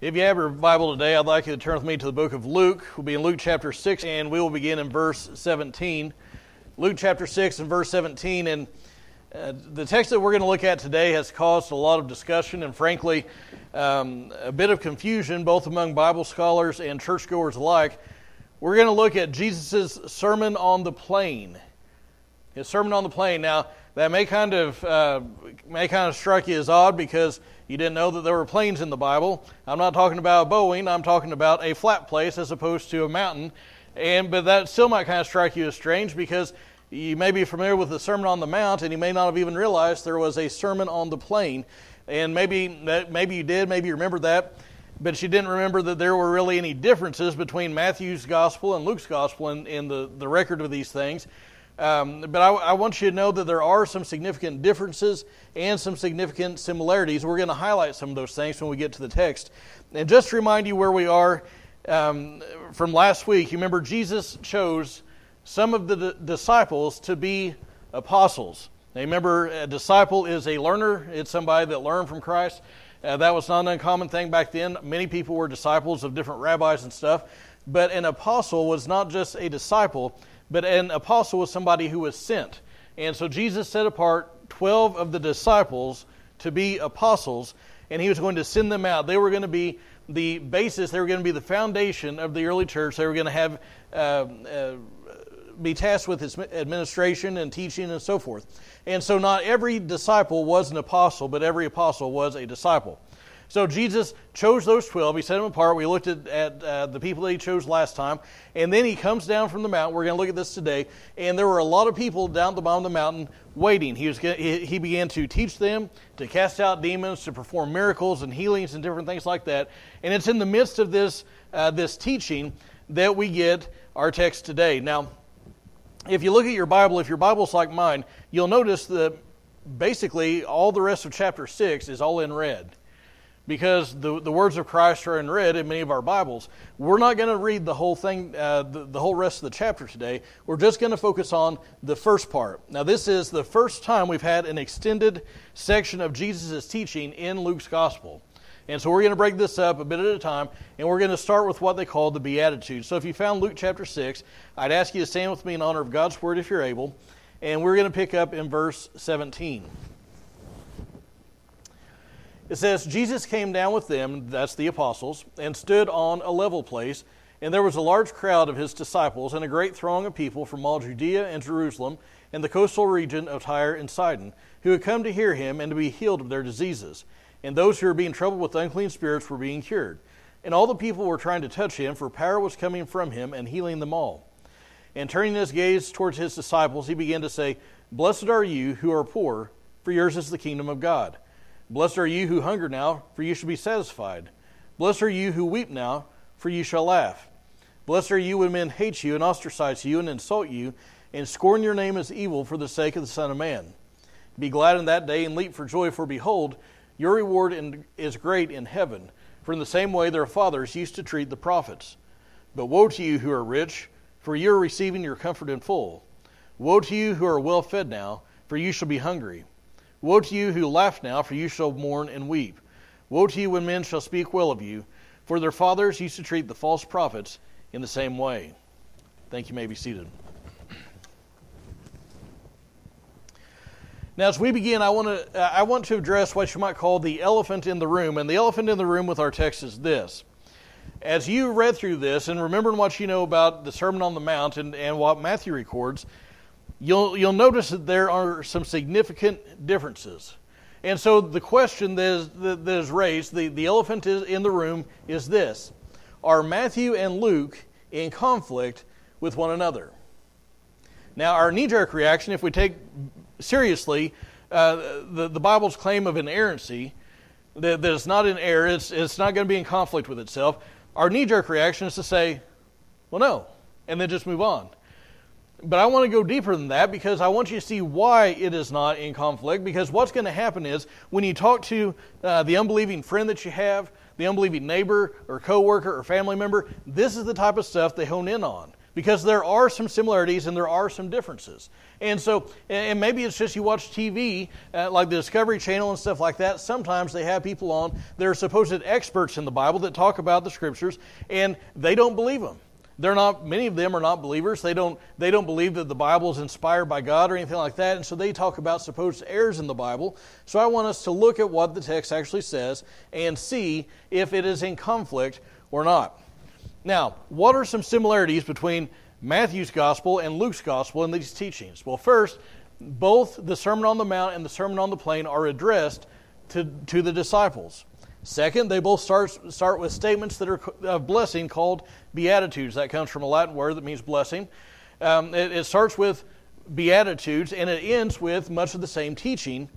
If you have your Bible today, I'd like you to turn with me to the book of Luke. We'll be in Luke chapter 6, and we will begin in verse 17. Luke chapter 6 and verse 17. And uh, the text that we're going to look at today has caused a lot of discussion and, frankly, um, a bit of confusion both among Bible scholars and churchgoers alike. We're going to look at Jesus' Sermon on the Plain. His Sermon on the Plain. Now, that may kind of uh, may kind of strike you as odd because you didn't know that there were planes in the Bible. I'm not talking about Boeing. I'm talking about a flat place as opposed to a mountain. And but that still might kind of strike you as strange because you may be familiar with the Sermon on the Mount, and you may not have even realized there was a sermon on the plain. And maybe that maybe you did, maybe you remember that, but you didn't remember that there were really any differences between Matthew's gospel and Luke's gospel in, in the, the record of these things. Um, but I, I, want you to know that there are some significant differences and some significant similarities. We're going to highlight some of those things when we get to the text. And just to remind you where we are um, from last week, you remember Jesus chose some of the d- disciples to be apostles. Now, remember, a disciple is a learner, it's somebody that learned from Christ. Uh, that was not an uncommon thing back then. Many people were disciples of different rabbis and stuff. But an apostle was not just a disciple, but an apostle was somebody who was sent. And so Jesus set apart 12 of the disciples to be apostles, and he was going to send them out. They were going to be the basis, they were going to be the foundation of the early church. They were going to have. Uh, uh, be tasked with his administration and teaching and so forth. And so, not every disciple was an apostle, but every apostle was a disciple. So Jesus chose those 12. He set them apart. We looked at, at uh, the people that he chose last time. And then he comes down from the mountain. We're going to look at this today. And there were a lot of people down the bottom of the mountain waiting. He, was, he began to teach them, to cast out demons, to perform miracles and healings and different things like that. And it's in the midst of this, uh, this teaching that we get our text today. Now, if you look at your Bible, if your Bible's like mine, you'll notice that basically all the rest of chapter 6 is all in red because the, the words of Christ are in red in many of our Bibles. We're not going to read the whole thing, uh, the, the whole rest of the chapter today. We're just going to focus on the first part. Now, this is the first time we've had an extended section of Jesus' teaching in Luke's Gospel. And so we're going to break this up a bit at a time, and we're going to start with what they call the Beatitudes. So if you found Luke chapter 6, I'd ask you to stand with me in honor of God's Word if you're able, and we're going to pick up in verse 17. It says, Jesus came down with them, that's the apostles, and stood on a level place. And there was a large crowd of his disciples and a great throng of people from all Judea and Jerusalem and the coastal region of Tyre and Sidon, who had come to hear him and to be healed of their diseases. And those who were being troubled with unclean spirits were being cured. And all the people were trying to touch him, for power was coming from him and healing them all. And turning his gaze towards his disciples, he began to say, Blessed are you who are poor, for yours is the kingdom of God. Blessed are you who hunger now, for you shall be satisfied. Blessed are you who weep now, for you shall laugh. Blessed are you when men hate you and ostracize you and insult you and scorn your name as evil for the sake of the Son of Man. Be glad in that day and leap for joy, for behold, your reward in, is great in heaven. For in the same way their fathers used to treat the prophets. But woe to you who are rich, for you are receiving your comfort in full. Woe to you who are well fed now, for you shall be hungry. Woe to you who laugh now, for you shall mourn and weep. Woe to you when men shall speak well of you, for their fathers used to treat the false prophets in the same way. Thank you. May be seated. Now, as we begin, I want to I want to address what you might call the elephant in the room, and the elephant in the room with our text is this. As you read through this and remembering what you know about the Sermon on the Mount and, and what Matthew records, you'll, you'll notice that there are some significant differences. And so the question that is, that is raised, the, the elephant is in the room, is this Are Matthew and Luke in conflict with one another? Now, our knee jerk reaction, if we take seriously uh, the, the Bible's claim of inerrancy, that, that it's not in error, it's, it's not going to be in conflict with itself, our knee jerk reaction is to say, well, no, and then just move on. But I want to go deeper than that because I want you to see why it is not in conflict. Because what's going to happen is when you talk to uh, the unbelieving friend that you have, the unbelieving neighbor or coworker or family member, this is the type of stuff they hone in on. because there are some similarities and there are some differences. And so, and maybe it's just you watch TV, uh, like the Discovery Channel and stuff like that. Sometimes they have people on, they're supposed experts in the Bible that talk about the scriptures, and they don't believe them. They're not, many of them are not believers. They don't, they don't believe that the Bible is inspired by God or anything like that. And so they talk about supposed errors in the Bible. So I want us to look at what the text actually says and see if it is in conflict or not. Now, what are some similarities between Matthew's gospel and Luke's gospel in these teachings? Well, first, both the Sermon on the Mount and the Sermon on the Plain are addressed to, to the disciples. Second, they both start, start with statements that are of blessing called beatitudes. That comes from a Latin word that means blessing. Um, it, it, starts with beatitudes and it ends with much of the same teaching.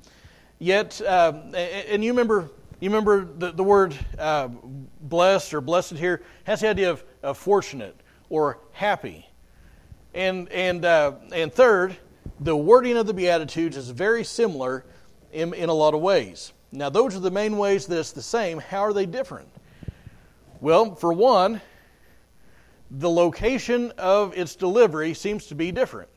Yet, uh, and you remember, you remember the, the word uh, blessed or blessed here has the idea of, of fortunate or happy. And, and, uh, and third, the wording of the Beatitudes is very similar in, in a lot of ways. Now, those are the main ways that it's the same. How are they different? Well, for one, the location of its delivery seems to be different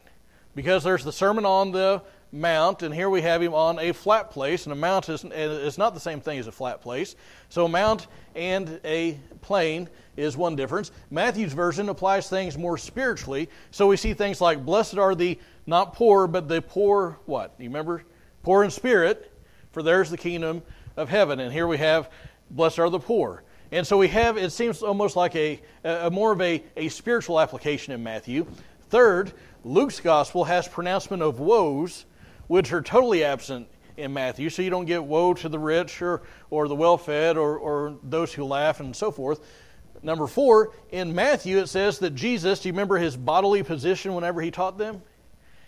because there's the Sermon on the Mount, and here we have him on a flat place, and a mount is, is not the same thing as a flat place. So, a mount and a plain is one difference. Matthew's version applies things more spiritually, so we see things like, Blessed are the not poor, but the poor, what? You remember? Poor in spirit, for there's the kingdom of heaven. And here we have, blessed are the poor. And so we have, it seems almost like a, a more of a, a spiritual application in Matthew. Third, Luke's gospel has pronouncement of woes, which are totally absent in Matthew. So you don't get woe to the rich or, or the well fed or, or those who laugh and so forth. Number four, in Matthew it says that Jesus, do you remember his bodily position whenever he taught them?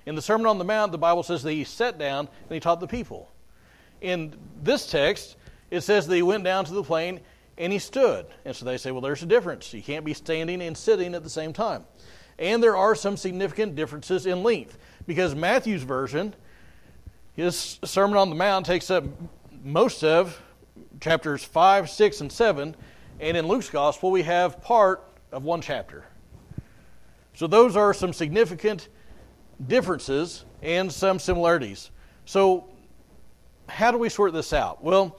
In the Sermon on the Mount, the Bible says that he sat down and he taught the people. In this text, it says that he went down to the plain and he stood. And so they say, well, there's a difference. You can't be standing and sitting at the same time. And there are some significant differences in length because Matthew's version, his Sermon on the Mount, takes up most of chapters 5, 6, and 7. And in Luke's Gospel, we have part of one chapter. So those are some significant differences and some similarities. So how do we sort this out? Well,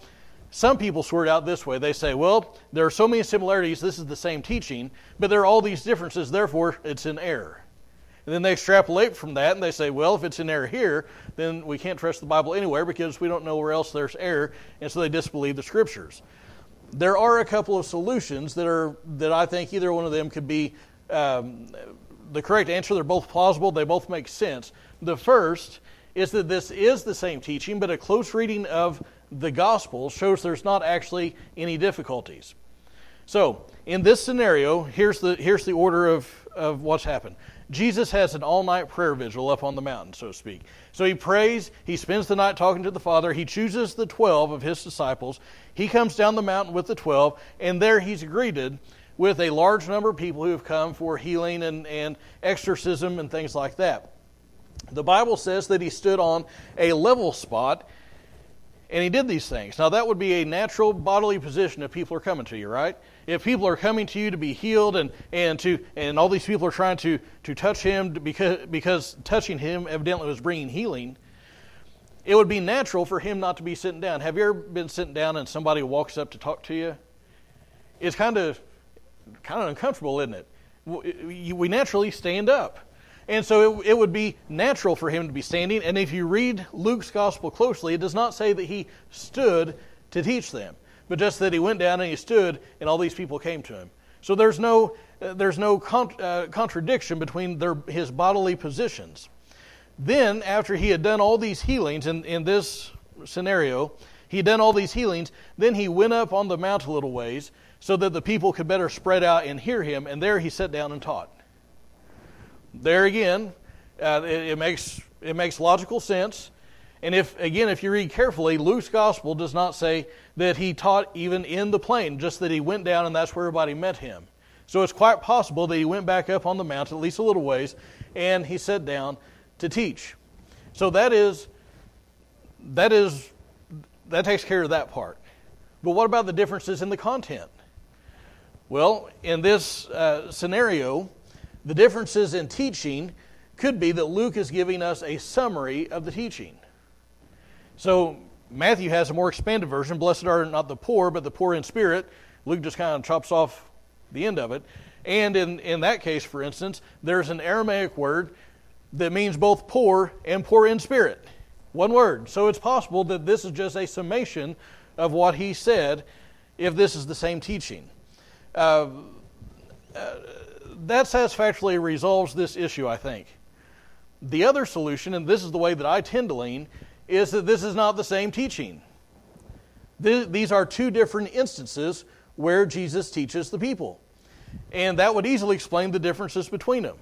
some people sort out this way. They say, well, there are so many similarities, this is the same teaching, but there are all these differences, therefore it's in error. And then they extrapolate from that and they say, well, if it's in error here, then we can't trust the Bible anywhere because we don't know where else there's error, and so they disbelieve the scriptures. There are a couple of solutions that are that I think either one of them could be um, the correct answer. They're both plausible. They both make sense. The first is that this is the same teaching, but a close reading of the gospel shows there's not actually any difficulties. So, in this scenario, here's the, here's the order of, of what's happened. Jesus has an all night prayer vigil up on the mountain, so to speak. So he prays, he spends the night talking to the Father, he chooses the 12 of his disciples, he comes down the mountain with the 12, and there he's greeted with a large number of people who have come for healing and, and exorcism and things like that. The Bible says that he stood on a level spot and he did these things. Now, that would be a natural bodily position if people are coming to you, right? If people are coming to you to be healed and, and, to, and all these people are trying to, to touch him because, because touching him evidently was bringing healing, it would be natural for him not to be sitting down. Have you ever been sitting down and somebody walks up to talk to you? It's kind of, kind of uncomfortable, isn't it? We naturally stand up. And so it, it, would be natural for him to be standing. And if you read Luke's gospel closely, it does not say that he stood to teach them, but just that he went down and he stood, and all these people came to him. So there's no, uh, there's no con- uh, contradiction between their, his bodily positions. Then, after he had done all these healings in, in this scenario, he had done all these healings, then he went up on the mount a little ways so that the people could better spread out and hear him, and there he sat down and taught there again, uh, it, it, makes, it makes logical sense. And if, again, if you read carefully, Luke's gospel does not say that he taught even in the plain, just that he went down and that's where everybody met him. So it's quite possible that he went back up on the mount, at least a little ways, and he sat down to teach. So that is, that is, that takes care of that part. But what about the differences in the content? Well, in this uh, scenario, The differences in teaching could be that Luke is giving us a summary of the teaching. So Matthew has a more expanded version. Blessed are not the poor, but the poor in spirit. Luke just kind of chops off the end of it. And in, in that case, for instance, there's an Aramaic word that means both poor and poor in spirit. One word. So it's possible that this is just a summation of what he said if this is the same teaching. Uh, uh, that satisfactorily resolves this issue, I think. The other solution, and this is the way that I tend to lean, is that this is not the same teaching. These are two different instances where Jesus teaches the people. And that would easily explain the differences between them.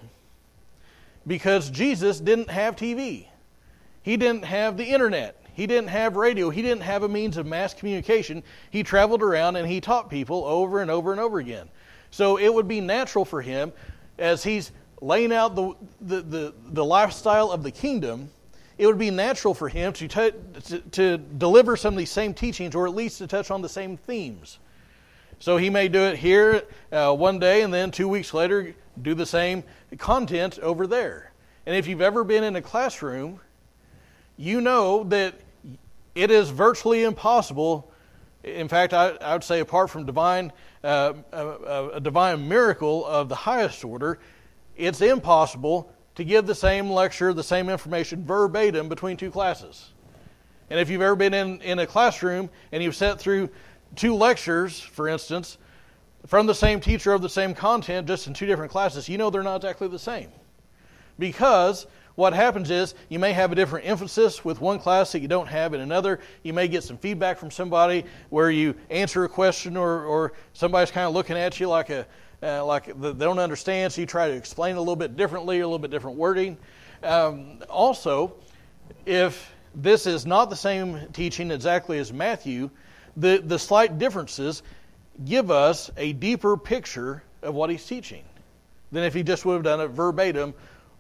Because Jesus didn't have TV, he didn't have the internet, he didn't have radio, he didn't have a means of mass communication. He traveled around and he taught people over and over and over again. So it would be natural for him, as he's laying out the, the, the, the lifestyle of the kingdom, it would be natural for him to, t- to, deliver some of these same teachings or at least to touch on the same themes. So he may do it here uh, one day and then two weeks later do the same content over there. And if you've ever been in a classroom, you know that it is virtually impossible. In fact, I, I would say, apart from divine, uh, a, uh, a divine miracle of the highest order, it's impossible to give the same lecture, the same information verbatim between two classes. And if you've ever been in, in a classroom and you've sat through two lectures, for instance, from the same teacher of the same content, just in two different classes, you know they're not exactly the same. Because what happens is you may have a different emphasis with one class that you don't have in another. You may get some feedback from somebody where you answer a question or, or somebody's kind of looking at you like a, uh, like they don't understand, so you try to explain a little bit differently, a little bit different wording. Um, also, if this is not the same teaching exactly as Matthew, the, the slight differences give us a deeper picture of what he's teaching than if he just would have done it verbatim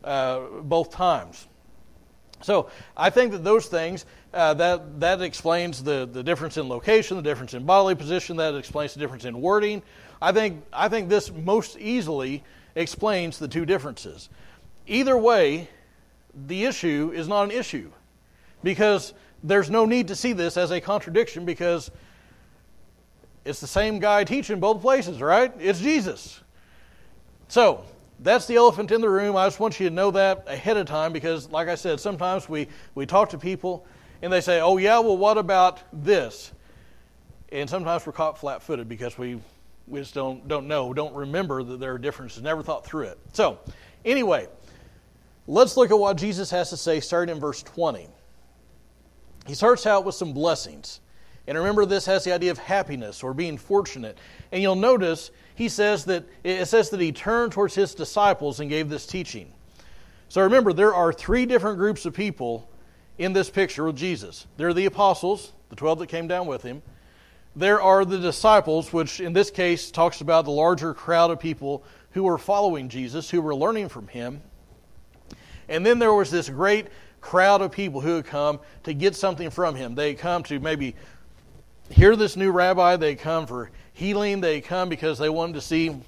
uh, both times. So I think that those things uh, that that explains the the difference in location, the difference in bodily position, that explains the difference in wording. I think, I think this most easily explains the two differences. Either way, the issue is not an issue because there's no need to see this as a contradiction because it's the same guy teaching both places, right? It's Jesus. So, that's the elephant in the room. I just want you to know that ahead of time because, like I said, sometimes we, we talk to people and they say, oh, yeah, well, what about this? And sometimes we're caught flat footed because we we just don't, don't know, don't remember that there are differences, never thought through it. So, anyway, let's look at what Jesus has to say starting in verse 20. He starts out with some blessings. And remember, this has the idea of happiness or being fortunate. And you'll notice he says that it says that he turned towards his disciples and gave this teaching. So remember, there are three different groups of people in this picture with Jesus. There are the apostles, the 12 that came down with him there are the disciples, which in this case talks about the larger crowd of people who were following Jesus, who were learning from him. And then there was this great crowd of people who had come to get something from him. They come to maybe hear this new rabbi, they come for healing, they come because they wanted to see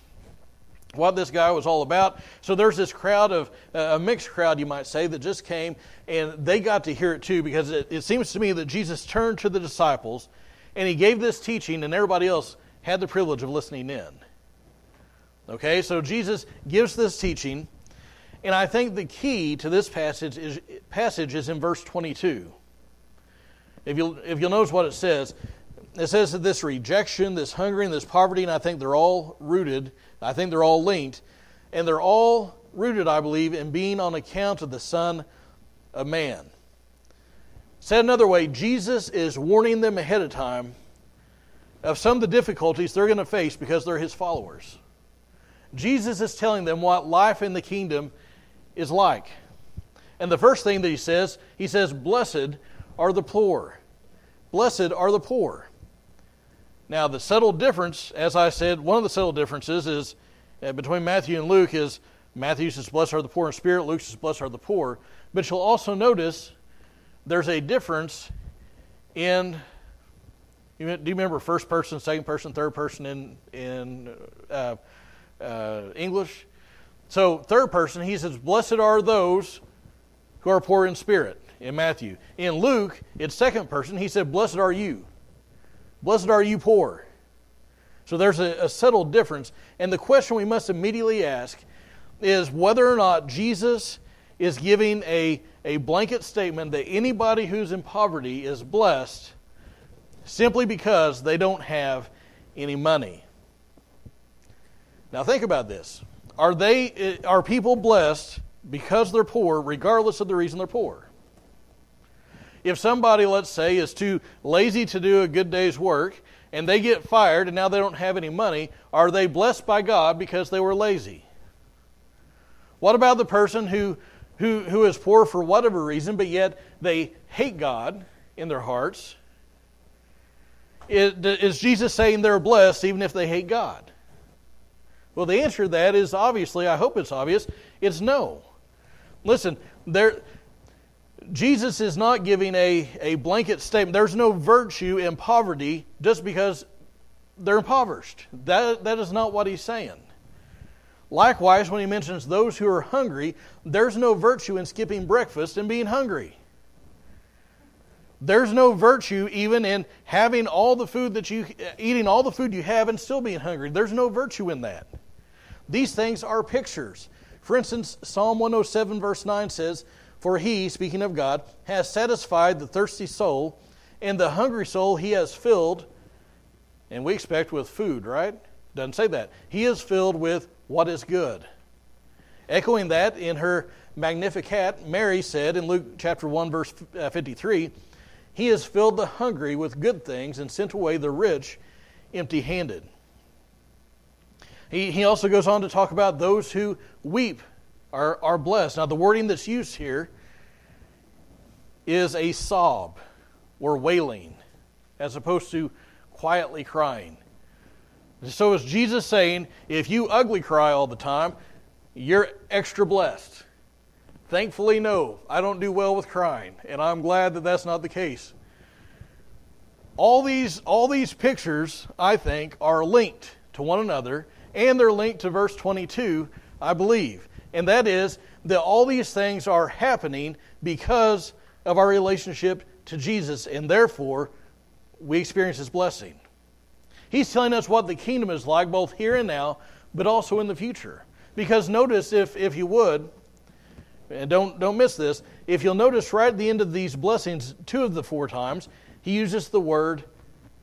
what this guy was all about. So there's this crowd of, uh, a mixed crowd, you might say, that just came and they got to hear it too because it, it seems to me that Jesus turned to the disciples and he gave this teaching, and everybody else had the privilege of listening in. Okay, so Jesus gives this teaching, and I think the key to this passage is, passage is in verse 22. If you'll, if you'll notice what it says, it says that this rejection, this hungering, this poverty, and I think they're all rooted, I think they're all linked, and they're all rooted, I believe, in being on account of the Son of Man. Said another way, Jesus is warning them ahead of time of some of the difficulties they're going to face because they're his followers. Jesus is telling them what life in the kingdom is like. And the first thing that he says, he says, Blessed are the poor. Blessed are the poor. Now, the subtle difference, as I said, one of the subtle differences is uh, between Matthew and Luke is Matthew says, Blessed are the poor in spirit, Luke says, Blessed are the poor. But you'll also notice there's a difference in. Do you remember first person, second person, third person in in uh, uh, English? So, third person, he says, Blessed are those who are poor in spirit in Matthew. In Luke, it's second person. He said, Blessed are you. Blessed are you poor. So there's a, a subtle difference. And the question we must immediately ask is whether or not Jesus is giving a, a blanket statement that anybody who's in poverty is blessed simply because they don't have any money. Now think about this. Are they eh, are people blessed because they're poor regardless of the reason they're poor? If somebody let's say is too lazy to do a good day's work and they get fired and now they don't have any money, are they blessed by God because they were lazy? What about the person who who, who is poor for whatever reason, but yet they hate God in their hearts? Is Jesus saying they're blessed even if they hate God? Well, the answer to that is obviously, I hope it's obvious, it's no. Listen, there, Jesus is not giving a, a blanket statement. There's no virtue in poverty just because they're impoverished. That, that is not what he's saying. Likewise, when he mentions those who are hungry, there's no virtue in skipping breakfast and being hungry. There's no virtue even in having all the food that you eating all the food you have and still being hungry. There's no virtue in that. These things are pictures. For instance, Psalm 107 verse 9 says, "For he, speaking of God, has satisfied the thirsty soul, and the hungry soul he has filled." And we expect with food, right? Doesn't say that. He is filled with what is good. Echoing that in her Magnificat, Mary said in Luke chapter 1 verse uh, 53, he has filled the hungry with good things and sent away the rich empty-handed. He, he also goes on to talk about those who weep are, are blessed. Now, the wording that's used here is a sob or wailing, as opposed to quietly crying. So is Jesus saying, if you ugly cry all the time, you're extra blessed? Thankfully, no. I don't do well with crying, and I'm glad that that's not the case. All these, all these pictures, I think, are linked to one another, and they're linked to verse 22, I believe. And that is that all these things are happening because of our relationship to Jesus, and therefore we experience His blessing. He's telling us what the kingdom is like, both here and now, but also in the future. Because notice, if, if you would, and don't, don't miss this, if you'll notice right at the end of these blessings, two of the four times, he uses the word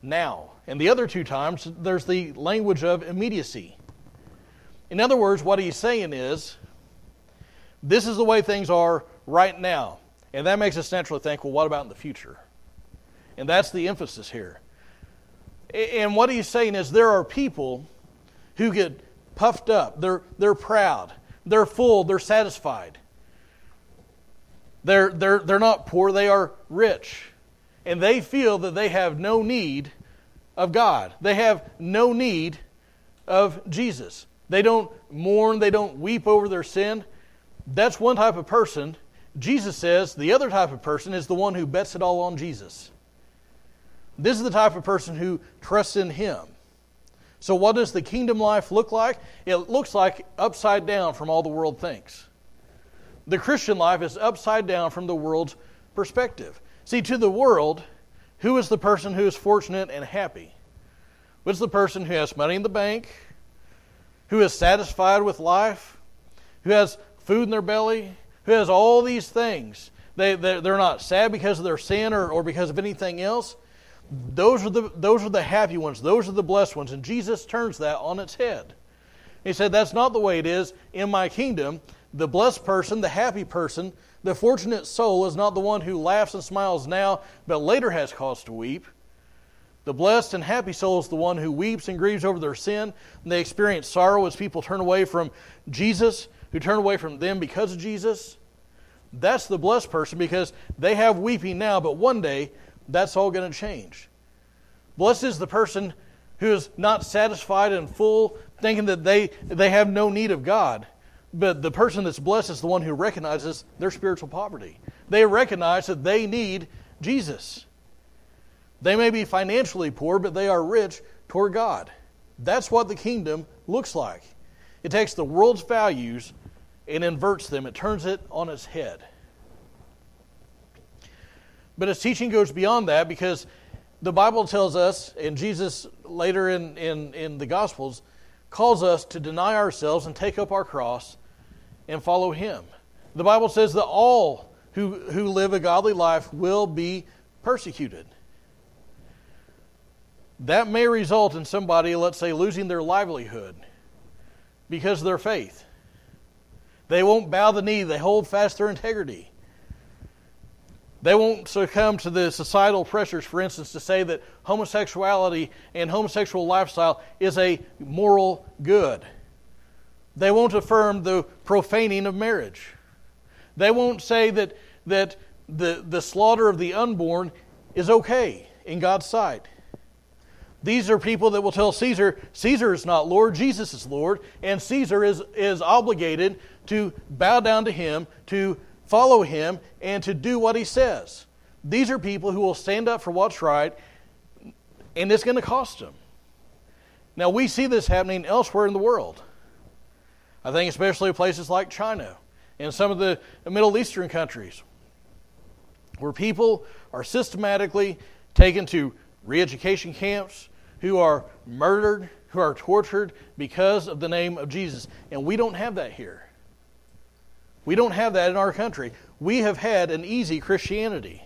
now. And the other two times, there's the language of immediacy. In other words, what he's saying is, this is the way things are right now. And that makes us naturally think, well, what about in the future? And that's the emphasis here. And what he's saying is there are people who get puffed up, they're, they're proud, they're full, they're satisfied. They're, they're, they're not poor, they are rich. And they feel that they have no need of God. They have no need of Jesus. They don't mourn, they don't weep over their sin. That's one type of person. Jesus says the other type of person is the one who bets it all on Jesus. This is the type of person who trusts in Him. So, what does the kingdom life look like? It looks like upside down from all the world thinks. The Christian life is upside down from the world's perspective. See, to the world, who is the person who is fortunate and happy? What's the person who has money in the bank, who is satisfied with life, who has food in their belly, who has all these things? They, they're, they're not sad because of their sin or, or because of anything else. Those are, the, those are the happy ones. Those are the blessed ones. And Jesus turns that on its head. He said, That's not the way it is in my kingdom. The blessed person, the happy person, the fortunate soul is not the one who laughs and smiles now, but later has cause to weep. The blessed and happy soul is the one who weeps and grieves over their sin, and they experience sorrow as people turn away from Jesus, who turn away from them because of Jesus. That's the blessed person because they have weeping now, but one day that's all going to change. Blessed is the person who is not satisfied and full, thinking that they, they have no need of God. But the person that's blessed is the one who recognizes their spiritual poverty. They recognize that they need Jesus. They may be financially poor, but they are rich toward God. That's what the kingdom looks like. It takes the world's values and inverts them, it turns it on its head. But his teaching goes beyond that because the Bible tells us, and Jesus later in, in, in the Gospels calls us to deny ourselves and take up our cross and follow him. The Bible says that all who, who live a godly life will be persecuted. That may result in somebody, let's say, losing their livelihood because of their faith. They won't bow the knee, they hold fast their integrity. They won't succumb to the societal pressures, for instance, to say that homosexuality and homosexual lifestyle is a moral good. They won't affirm the profaning of marriage. They won't say that, that the, the slaughter of the unborn is okay in God's sight. These are people that will tell Caesar, Caesar is not Lord, Jesus is Lord, and Caesar is, is obligated to bow down to him, to follow him, and to do what he says. These are people who will stand up for what's right, and it's going to cost them. Now, we see this happening elsewhere in the world. I think especially places like China and some of the Middle Eastern countries, where people are systematically taken to re education camps, who are murdered, who are tortured because of the name of Jesus. And we don't have that here. We don't have that in our country. We have had an easy Christianity.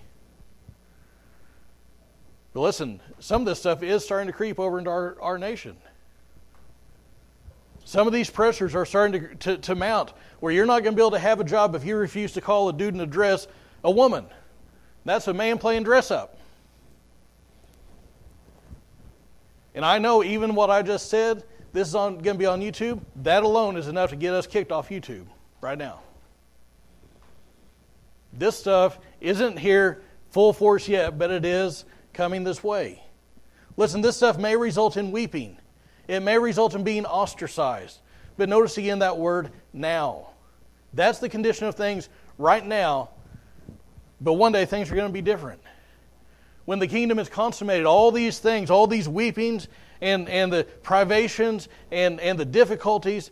But listen, some of this stuff is starting to creep over into our, our nation. Some of these pressures are starting to, to, to mount where you're not going to be able to have a job if you refuse to call a dude in a dress a woman. That's a man playing dress up. And I know even what I just said, this is going to be on YouTube. That alone is enough to get us kicked off YouTube right now. This stuff isn't here full force yet, but it is coming this way. Listen, this stuff may result in weeping, it may result in being ostracized. But notice again that word now. That's the condition of things right now, but one day things are going to be different. When the kingdom is consummated, all these things, all these weepings and, and the privations and, and the difficulties,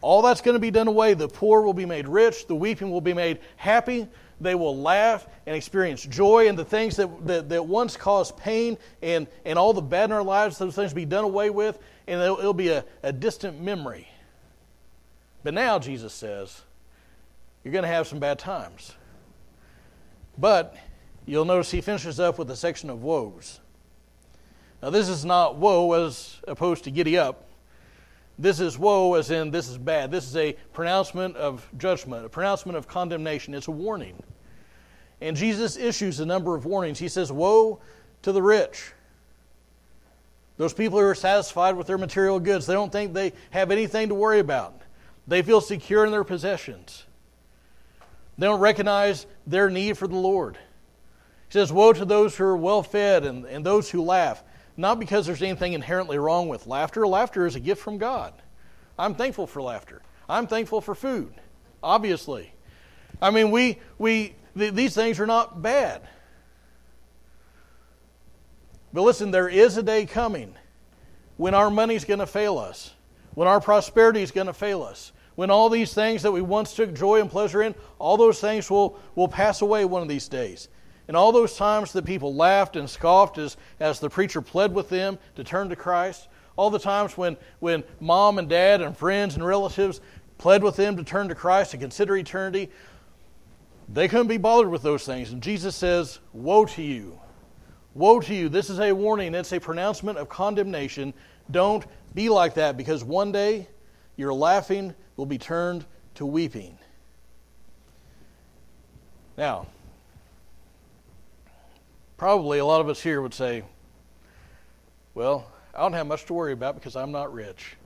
all that's going to be done away. The poor will be made rich, the weeping will be made happy. They will laugh and experience joy, and the things that, that, that once caused pain and, and all the bad in our lives, those things will be done away with, and it'll, it'll be a, a distant memory. But now, Jesus says, you're going to have some bad times. But you'll notice he finishes up with a section of woes. Now, this is not woe as opposed to giddy up. This is woe, as in this is bad. This is a pronouncement of judgment, a pronouncement of condemnation. It's a warning. And Jesus issues a number of warnings. He says, Woe to the rich. Those people who are satisfied with their material goods, they don't think they have anything to worry about. They feel secure in their possessions. They don't recognize their need for the Lord. He says, Woe to those who are well fed and, and those who laugh not because there's anything inherently wrong with laughter. Laughter is a gift from God. I'm thankful for laughter. I'm thankful for food, obviously. I mean, we, we, th- these things are not bad. But listen, there is a day coming when our money's going to fail us, when our prosperity is going to fail us, when all these things that we once took joy and pleasure in, all those things will, will pass away one of these days. And all those times that people laughed and scoffed as, as the preacher pled with them to turn to Christ, all the times when, when mom and dad and friends and relatives pled with them to turn to Christ and consider eternity, they couldn't be bothered with those things. And Jesus says, Woe to you! Woe to you! This is a warning, it's a pronouncement of condemnation. Don't be like that because one day your laughing will be turned to weeping. Now, probably a lot of us here would say, Well, I don't have much to worry about because I'm not rich.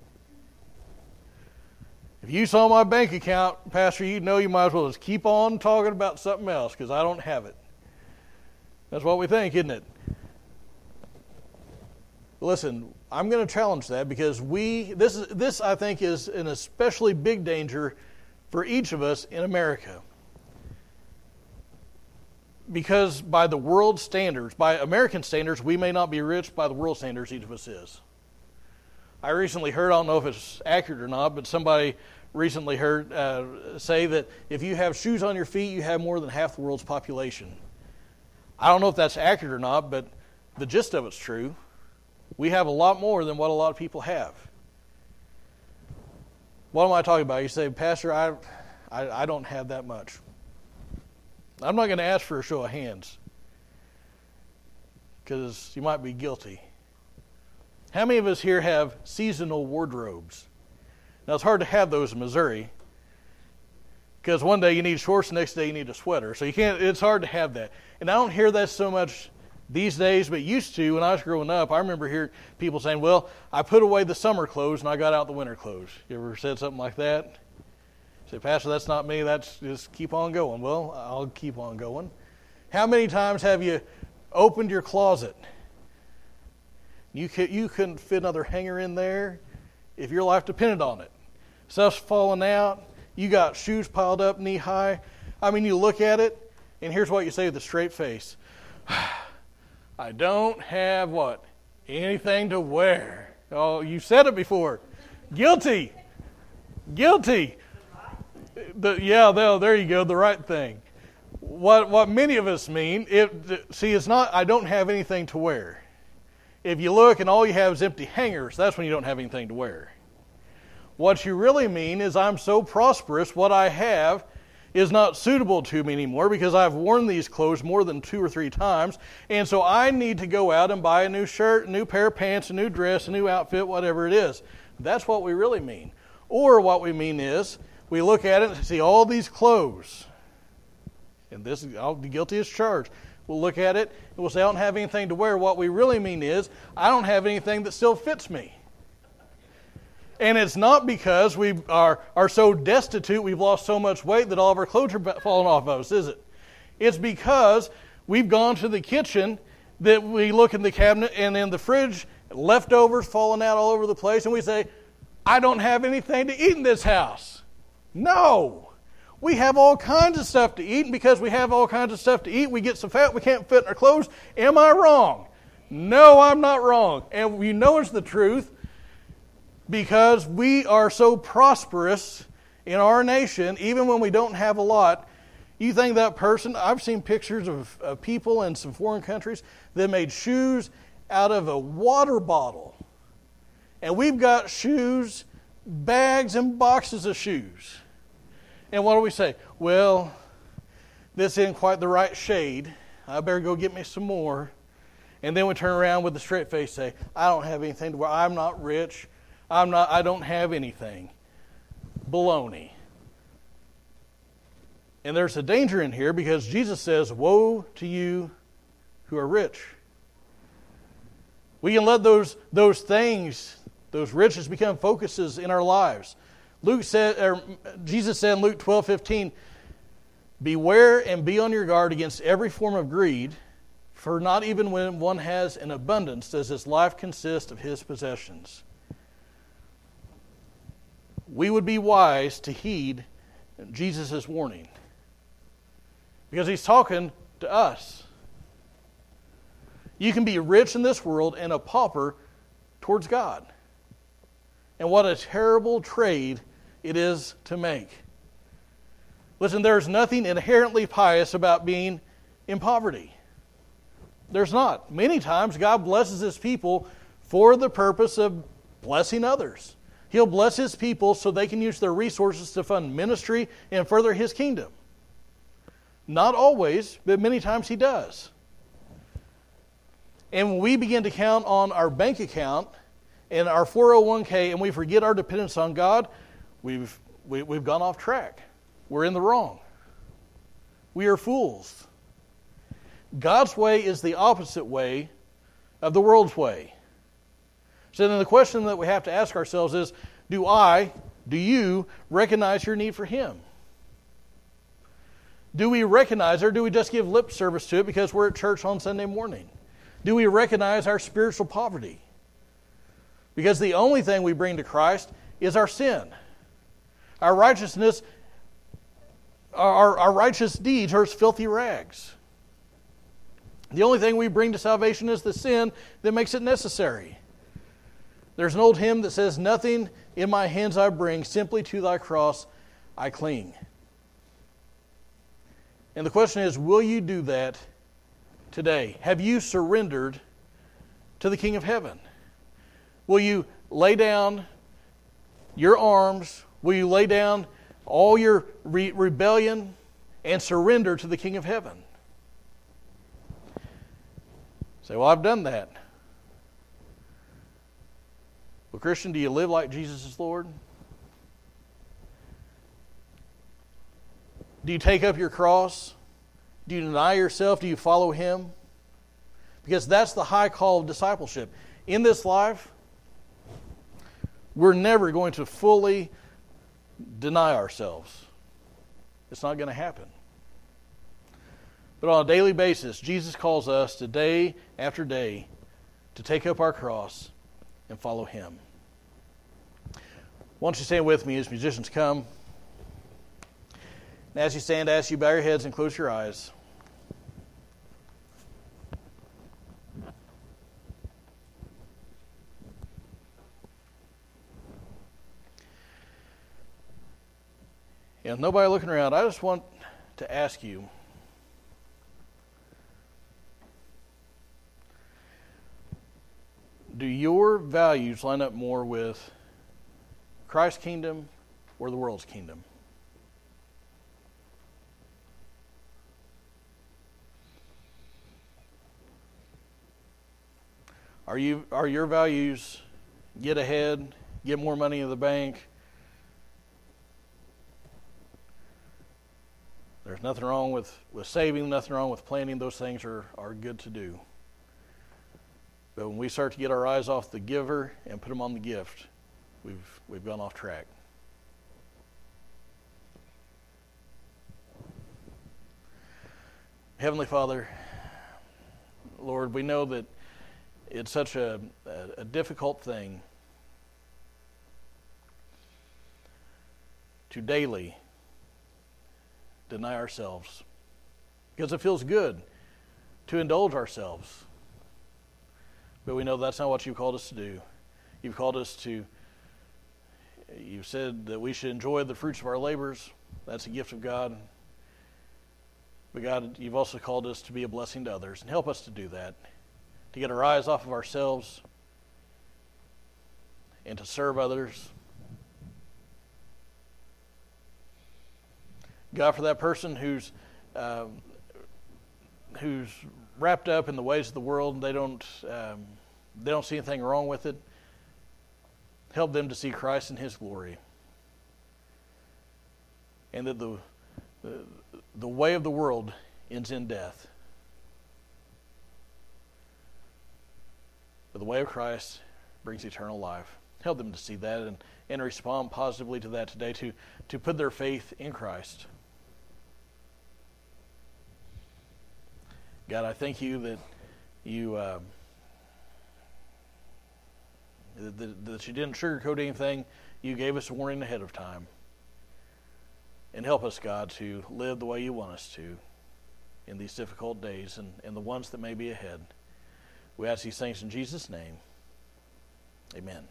If you saw my bank account, Pastor, you'd know you might as well just keep on talking about something else because I don't have it. That's what we think, isn't it? Listen, I'm going to challenge that because we this this I think is an especially big danger for each of us in America because by the world standards, by American standards, we may not be rich. By the world standards, each of us is. I recently heard, I don't know if it's accurate or not, but somebody recently heard uh, say that if you have shoes on your feet, you have more than half the world's population. I don't know if that's accurate or not, but the gist of it's true. We have a lot more than what a lot of people have. What am I talking about? You say, Pastor, I, I, I don't have that much. I'm not going to ask for a show of hands because you might be guilty. How many of us here have seasonal wardrobes? Now, it's hard to have those in Missouri because one day you need shorts, the next day you need a sweater. So you can't, it's hard to have that. And I don't hear that so much these days, but used to when I was growing up. I remember hearing people saying, Well, I put away the summer clothes and I got out the winter clothes. You ever said something like that? Say, Pastor, that's not me. That's just keep on going. Well, I'll keep on going. How many times have you opened your closet? You, could, you couldn't fit another hanger in there if your life depended on it. Stuff's falling out. You got shoes piled up knee high. I mean, you look at it, and here's what you say with a straight face I don't have what? Anything to wear. Oh, you said it before. Guilty. Guilty. The, yeah, there you go, the right thing. What, what many of us mean, it, see, it's not, I don't have anything to wear. If you look and all you have is empty hangers, that's when you don't have anything to wear. What you really mean is, I'm so prosperous, what I have is not suitable to me anymore because I've worn these clothes more than two or three times. And so I need to go out and buy a new shirt, a new pair of pants, a new dress, a new outfit, whatever it is. That's what we really mean. Or what we mean is, we look at it and see all these clothes. And this is all the guiltiest charge. We'll look at it and we'll say, I don't have anything to wear. What we really mean is, I don't have anything that still fits me. And it's not because we are, are so destitute, we've lost so much weight that all of our clothes are falling off of us, is it? It's because we've gone to the kitchen that we look in the cabinet and in the fridge, leftovers falling out all over the place, and we say, I don't have anything to eat in this house. No. We have all kinds of stuff to eat, and because we have all kinds of stuff to eat, we get so fat we can't fit in our clothes. Am I wrong? No, I'm not wrong. And we know it's the truth because we are so prosperous in our nation, even when we don't have a lot. You think that person, I've seen pictures of, of people in some foreign countries that made shoes out of a water bottle. And we've got shoes, bags, and boxes of shoes. And what do we say? Well, this isn't quite the right shade. I better go get me some more. And then we turn around with a straight face say, I don't have anything to wear. I'm not rich. I'm not I don't have anything. Baloney. And there's a danger in here because Jesus says, Woe to you who are rich. We can let those, those things, those riches become focuses in our lives. Luke said, or Jesus said in Luke 12, 15, Beware and be on your guard against every form of greed, for not even when one has an abundance does his life consist of his possessions. We would be wise to heed Jesus' warning because he's talking to us. You can be rich in this world and a pauper towards God. And what a terrible trade it is to make. Listen, there's nothing inherently pious about being in poverty. There's not. Many times, God blesses His people for the purpose of blessing others. He'll bless His people so they can use their resources to fund ministry and further His kingdom. Not always, but many times He does. And when we begin to count on our bank account and our 401k and we forget our dependence on God, We've, we, have we have gone off track. We're in the wrong. We are fools. God's way is the opposite way of the world's way. So then the question that we have to ask ourselves is do I, do you recognize your need for Him? Do we recognize, or do we just give lip service to it because we're at church on Sunday morning? Do we recognize our spiritual poverty? Because the only thing we bring to Christ is our sin. Our righteousness, our, our righteous deeds are filthy rags. The only thing we bring to salvation is the sin that makes it necessary. There's an old hymn that says, Nothing in my hands I bring, simply to thy cross I cling. And the question is, will you do that today? Have you surrendered to the King of Heaven? Will you lay down your arms? Will you lay down all your re- rebellion and surrender to the King of Heaven? Say, well, I've done that. Well, Christian, do you live like Jesus is Lord? Do you take up your cross? Do you deny yourself? Do you follow Him? Because that's the high call of discipleship. In this life, we're never going to fully deny ourselves. It's not going to happen. But on a daily basis, Jesus calls us to day after day to take up our cross and follow Him. Why don't you stand with me as musicians come? And as you stand, I ask you bow your heads and close your eyes. And nobody looking around, I just want to ask you do your values line up more with Christ's kingdom or the world's kingdom? Are you are your values get ahead, get more money in the bank? Nothing wrong with, with saving, nothing wrong with planning. Those things are, are good to do. But when we start to get our eyes off the giver and put them on the gift, we've, we've gone off track. Heavenly Father, Lord, we know that it's such a, a, a difficult thing to daily deny ourselves because it feels good to indulge ourselves. But we know that's not what you've called us to do. You've called us to, you've said that we should enjoy the fruits of our labors. That's a gift of God. But God, you've also called us to be a blessing to others. And help us to do that, to get our eyes off of ourselves and to serve others. God, for that person who's um, who's wrapped up in the ways of the world and they don't um, they don't see anything wrong with it. Help them to see Christ in His glory, and that the the, the way of the world ends in death, but the way of Christ brings eternal life. Help them to see that and, and respond positively to that today, to, to put their faith in Christ. God, I thank you that you uh, that, that you didn't sugarcoat anything. You gave us warning ahead of time. And help us, God, to live the way you want us to in these difficult days and, and the ones that may be ahead. We ask these things in Jesus' name. Amen.